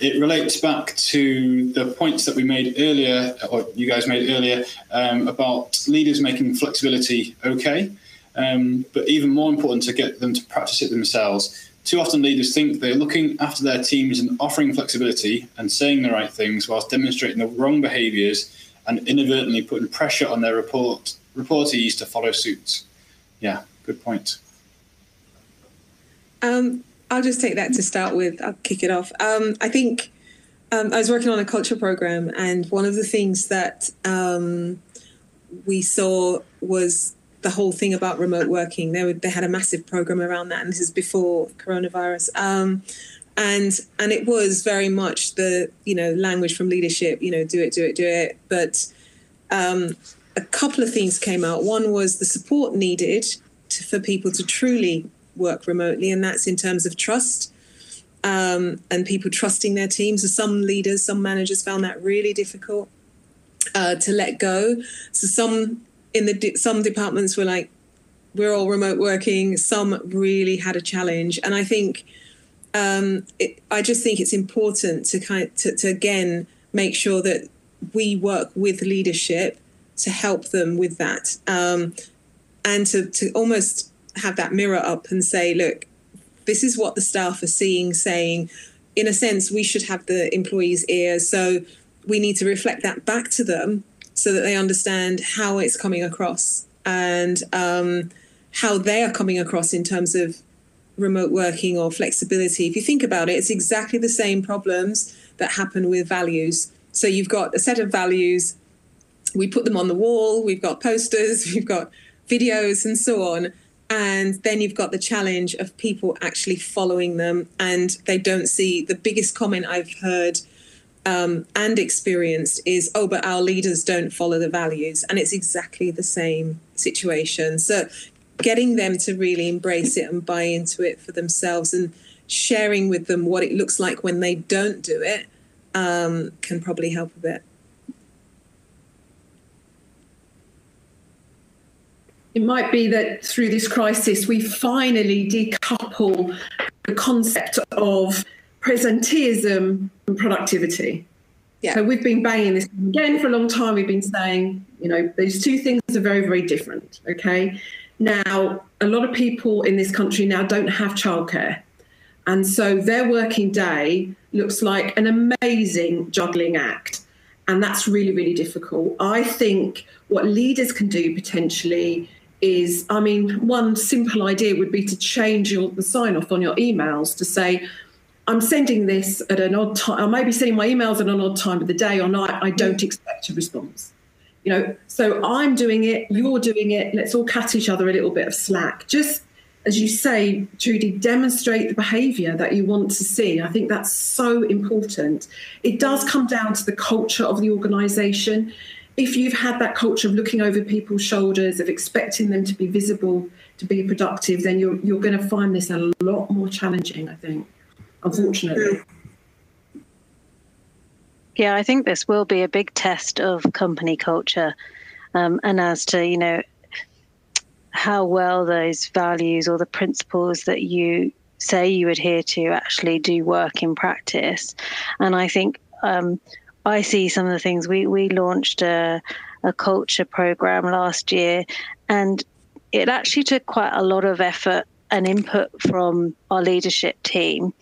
it relates back to the points that we made earlier, or you guys made earlier, um, about leaders making flexibility okay, um, but even more important to get them to practice it themselves. Too often, leaders think they're looking after their teams and offering flexibility and saying the right things whilst demonstrating the wrong behaviours and inadvertently putting pressure on their report reportees to follow suit. Yeah, good point. Um, I'll just take that to start with. I'll kick it off. Um, I think um, I was working on a culture program, and one of the things that um, we saw was the whole thing about remote working. They, were, they had a massive program around that, and this is before coronavirus. Um, and and it was very much the you know language from leadership. You know, do it, do it, do it. But um, a couple of things came out. One was the support needed to, for people to truly work remotely, and that's in terms of trust. Um, and people trusting their teams. So some leaders, some managers found that really difficult uh, to let go. So some in the some departments were like we're all remote working. Some really had a challenge. And i think um, it, i just think it's important to kind of, to, to again make sure that we work with leadership to help them with that um, and to, to almost have that mirror up and say look this is what the staff are seeing saying. In a sense we should have the employees ears so we need to reflect that back to them so that they understand how it's coming across and um, how they are coming across in terms of remote working or flexibility, if you think about it, it's exactly the same problems that happen with values. So you've got a set of values, we put them on the wall, we've got posters, we've got videos, and so on. And then you've got the challenge of people actually following them, and they don't see the biggest comment I've heard um, and experienced is, oh, but our leaders don't follow the values. And it's exactly the same situation. So getting them to really embrace it and buy into it for themselves and sharing with them what it looks like when they don't do it um, can probably help a bit. It might be that through this crisis, we finally decouple the concept of presenteeism and productivity. Yeah. So we've been banging this again for a long time. We've been saying, you know, these two things are very, very different. Okay. Now, a lot of people in this country now don't have childcare. And so their working day looks like an amazing juggling act. And that's really, really difficult. I think what leaders can do potentially is I mean, one simple idea would be to change your, the sign off on your emails to say, I'm sending this at an odd time. I may be sending my emails at an odd time of the day or night. I don't mm. expect a response. You know, so I'm doing it, you're doing it. Let's all cut each other a little bit of slack. Just as you say, Trudy, demonstrate the behaviour that you want to see. I think that's so important. It does mm. come down to the culture of the organisation. If you've had that culture of looking over people's shoulders, of expecting them to be visible, to be productive, then you're you're going to find this a lot more challenging. I think unfortunately. Yeah, I think this will be a big test of company culture, um, and as to you know how well those values or the principles that you say you adhere to actually do work in practice. And I think um, I see some of the things we we launched a, a culture program last year, and it actually took quite a lot of effort an input from our leadership team,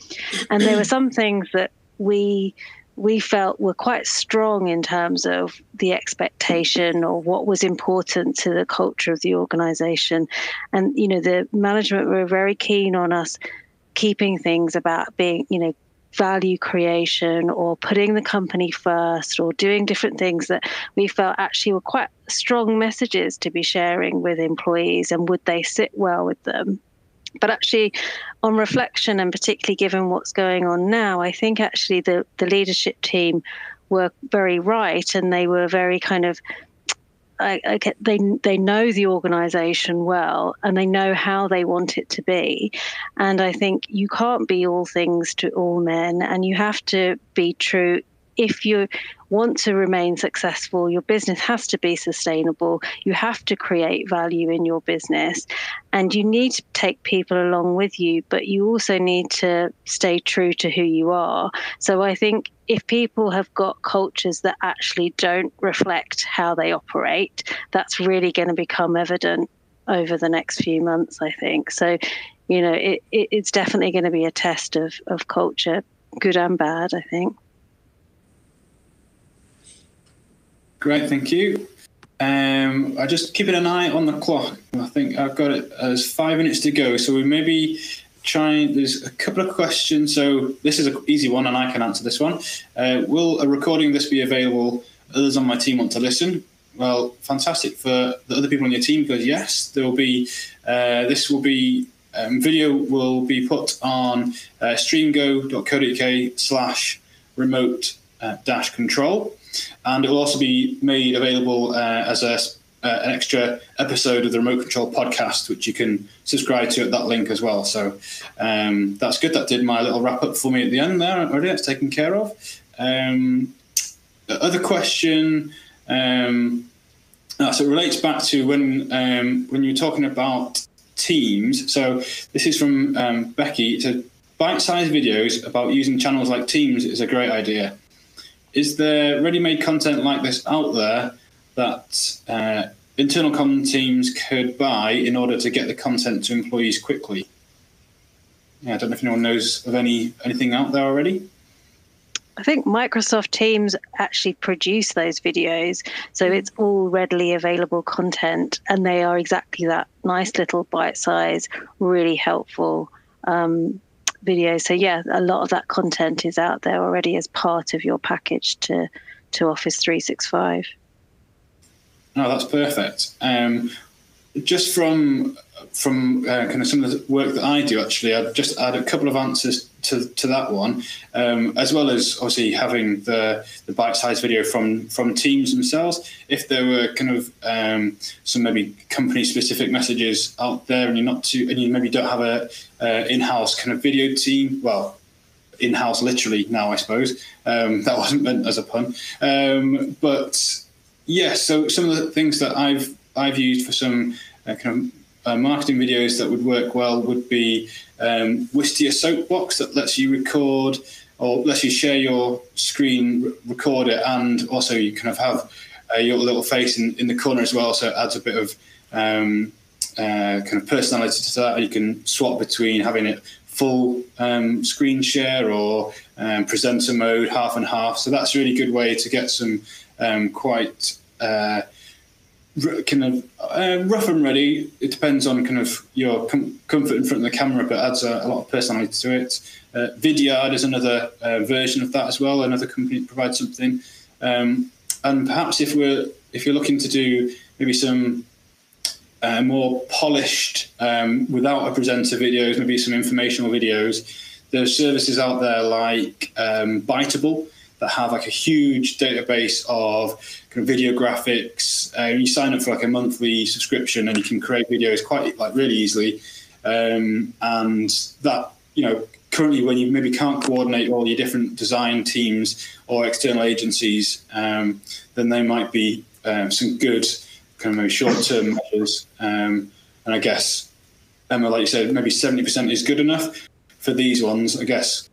and there were some things that we we felt were quite strong in terms of the expectation or what was important to the culture of the organization. And you know the management were very keen on us keeping things about being you know value creation or putting the company first or doing different things that we felt actually were quite strong messages to be sharing with employees and would they sit well with them but actually, on reflection, and particularly given what's going on now, I think actually the, the leadership team were very right and they were very kind of I, I they they know the organisation well and they know how they want it to be, and I think you can't be all things to all men, and you have to be true if you want to remain successful, your business has to be sustainable. You have to create value in your business and you need to take people along with you, but you also need to stay true to who you are. So I think if people have got cultures that actually don't reflect how they operate, that's really going to become evident over the next few months, I think. So, you know, it, it, it's definitely going to be a test of, of culture, good and bad, I think. Great, thank you. Um, I just keeping an eye on the clock. I think I've got it as five minutes to go. So we maybe try. There's a couple of questions. So this is an easy one, and I can answer this one. Uh, will a recording of this be available? Others on my team want to listen. Well, fantastic for the other people on your team because yes, there will be. Uh, this will be um, video will be put on uh, streamgo.co.uk slash remote uh, dash control and it will also be made available uh, as a, uh, an extra episode of the Remote Control podcast, which you can subscribe to at that link as well. So um, that's good. That did my little wrap up for me at the end there already. That's taken care of. Um, other question. Um, uh, so it relates back to when um, when you're talking about Teams. So this is from um, Becky. So bite-sized videos about using channels like Teams is a great idea is there ready-made content like this out there that uh, internal comm teams could buy in order to get the content to employees quickly? Yeah, I don't know if anyone knows of any anything out there already. I think Microsoft Teams actually produce those videos, so it's all readily available content, and they are exactly that nice little bite size, really helpful um, videos. So yeah, a lot of that content is out there already as part of your package to to Office 365. No, that's perfect. Um, just from from uh, kind of some of the work that I do, actually, I'd just add a couple of answers to, to that one, um, as well as obviously having the, the bite-sized video from from teams themselves. If there were kind of um, some maybe company-specific messages out there, and you're not too, and you maybe don't have a uh, in-house kind of video team, well, in-house literally now, I suppose. Um, that wasn't meant as a pun, um, but yeah. So some of the things that I've I've used for some uh, kind of uh, marketing videos that would work well would be um, Wistia Soapbox that lets you record or lets you share your screen, record it, and also you kind of have uh, your little face in, in the corner as well. So it adds a bit of um, uh, kind of personality to that. You can swap between having it full um, screen share or um, presenter mode, half and half. So that's a really good way to get some um, quite uh, kind of uh, rough and ready. It depends on kind of your com- comfort in front of the camera, but adds a, a lot of personality to it. Uh, Vidyard is another uh, version of that as well. Another company that provides something. Um, and perhaps if we're if you're looking to do maybe some uh, more polished, um, without a presenter videos, maybe some informational videos, there's services out there like um, Biteable that have like a huge database of kind of video graphics. Uh, you sign up for like a monthly subscription and you can create videos quite like really easily. Um, and that, you know, currently when you maybe can't coordinate all your different design teams or external agencies, um, then they might be um, some good kind of short-term measures. Um, and I guess, Emma, like you said, maybe 70% is good enough for these ones. I guess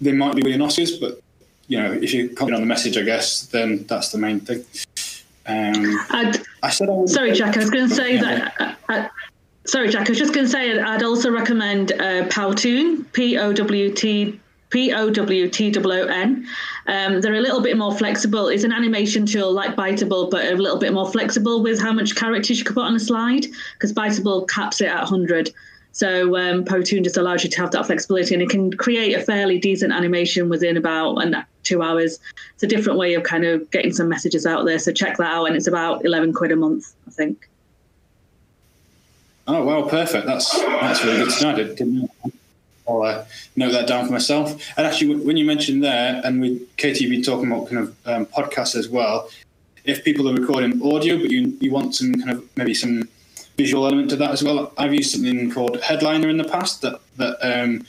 they might be winning Oscars, but you know, if you're commenting on the message, I guess, then that's the main thing. Um, I said, I sorry, Jack. I was going to say that. Uh, uh, sorry, Jack. I was just going to say I'd also recommend uh, Powtoon, P O W T P O W T O O N. Um, they're a little bit more flexible. It's an animation tool like Biteable, but a little bit more flexible with how much characters you can put on a slide because Biteable caps it at 100. So um, Powtoon just allows you to have that flexibility, and it can create a fairly decent animation within about an, two hours. It's a different way of kind of getting some messages out there. So check that out, and it's about eleven quid a month, I think. Oh wow, perfect! That's that's really good to know. I didn't I'll uh, note that down for myself. And actually, when you mentioned there, and with Katie, you've been talking about kind of um, podcasts as well. If people are recording audio, but you you want some kind of maybe some visual element to that as well. I've used something called Headliner in the past that that um,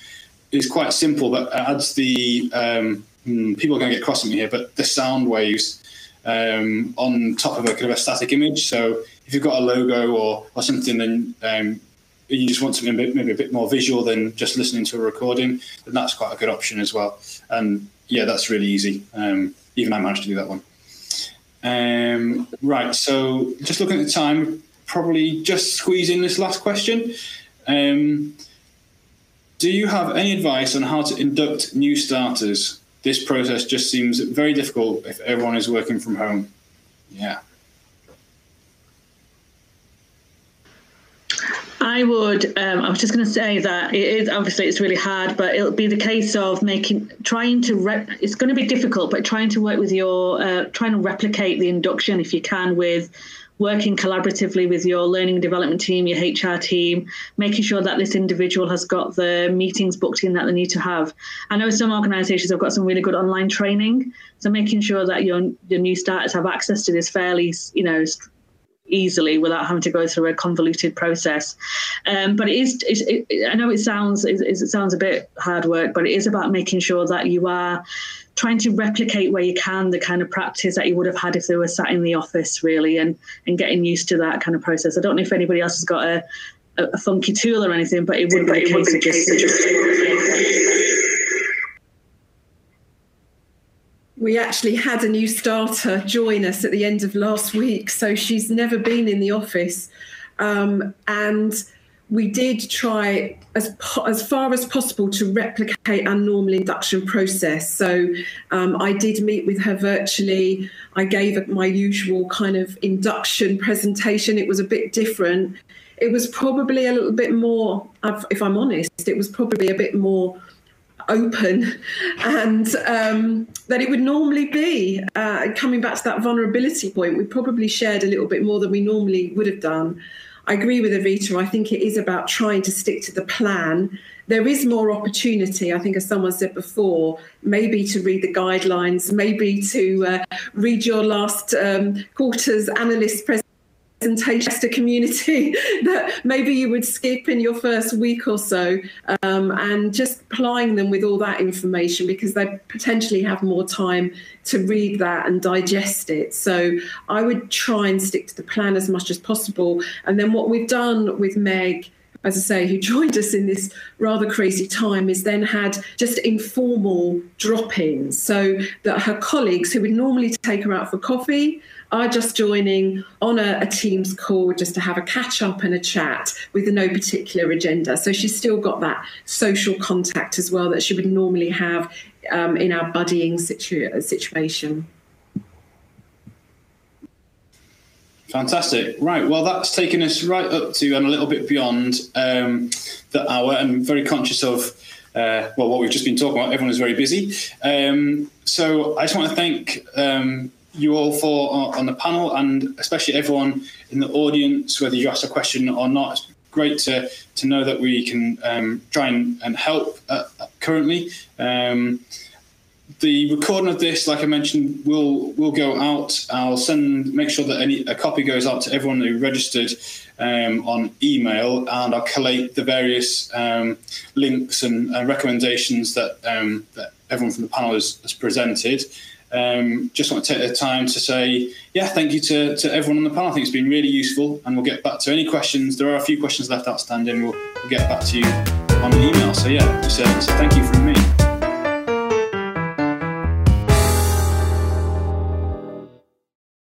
is quite simple, but adds the um, hmm, people are going to get cross at me here, but the sound waves um, on top of a kind of a static image. So if you've got a logo or or something, then um, you just want something maybe a bit more visual than just listening to a recording, then that's quite a good option as well. And yeah, that's really easy. Um, even I managed to do that one. Um, right, so just looking at the time, probably just squeeze in this last question. Um, do you have any advice on how to induct new starters? This process just seems very difficult if everyone is working from home. Yeah. I would. Um, I was just going to say that it is obviously it's really hard, but it'll be the case of making trying to. Rep, it's going to be difficult, but trying to work with your uh, trying to replicate the induction if you can with working collaboratively with your learning development team, your HR team, making sure that this individual has got the meetings booked in that they need to have. I know some organisations have got some really good online training, so making sure that your your new starters have access to this fairly, you know, easily without having to go through a convoluted process. Um, but it is, it, it, I know it sounds it, it sounds a bit hard work, but it is about making sure that you are trying to replicate where you can the kind of practice that you would have had if they were sat in the office really and and getting used to that kind of process. I don't know if anybody else has got a a, a funky tool or anything but it would be a case of just we actually had a new starter join us at the end of last week so she's never been in the office. Um, and we did try as as far as possible to replicate our normal induction process. So um, I did meet with her virtually. I gave my usual kind of induction presentation. It was a bit different it was probably a little bit more, if I'm honest, it was probably a bit more open and um, that it would normally be. Uh, coming back to that vulnerability point, we probably shared a little bit more than we normally would have done. I agree with Advita. I think it is about trying to stick to the plan. There is more opportunity, I think, as someone said before, maybe to read the guidelines, maybe to uh, read your last um, quarter's analyst presentation presentation to community that maybe you would skip in your first week or so um, and just plying them with all that information because they potentially have more time to read that and digest it. So I would try and stick to the plan as much as possible. And then what we've done with Meg as I say, who joined us in this rather crazy time, is then had just informal drop ins so that her colleagues who would normally take her out for coffee are just joining on a, a Teams call just to have a catch up and a chat with no particular agenda. So she's still got that social contact as well that she would normally have um, in our buddying situ- situation. Fantastic. Right. Well, that's taken us right up to and a little bit beyond um, the hour. I'm very conscious of uh, well what we've just been talking about. Everyone is very busy. Um, so I just want to thank um, you all for uh, on the panel and especially everyone in the audience, whether you ask a question or not. It's great to, to know that we can um, try and, and help uh, currently. Um, the recording of this, like I mentioned, will will go out. I'll send, make sure that any a copy goes out to everyone who registered um, on email, and I'll collate the various um, links and recommendations that um, that everyone from the panel has, has presented. Um, just want to take the time to say, yeah, thank you to, to everyone on the panel. I think it's been really useful, and we'll get back to any questions. There are a few questions left outstanding. We'll, we'll get back to you on an email. So, yeah, uh, so thank you from me.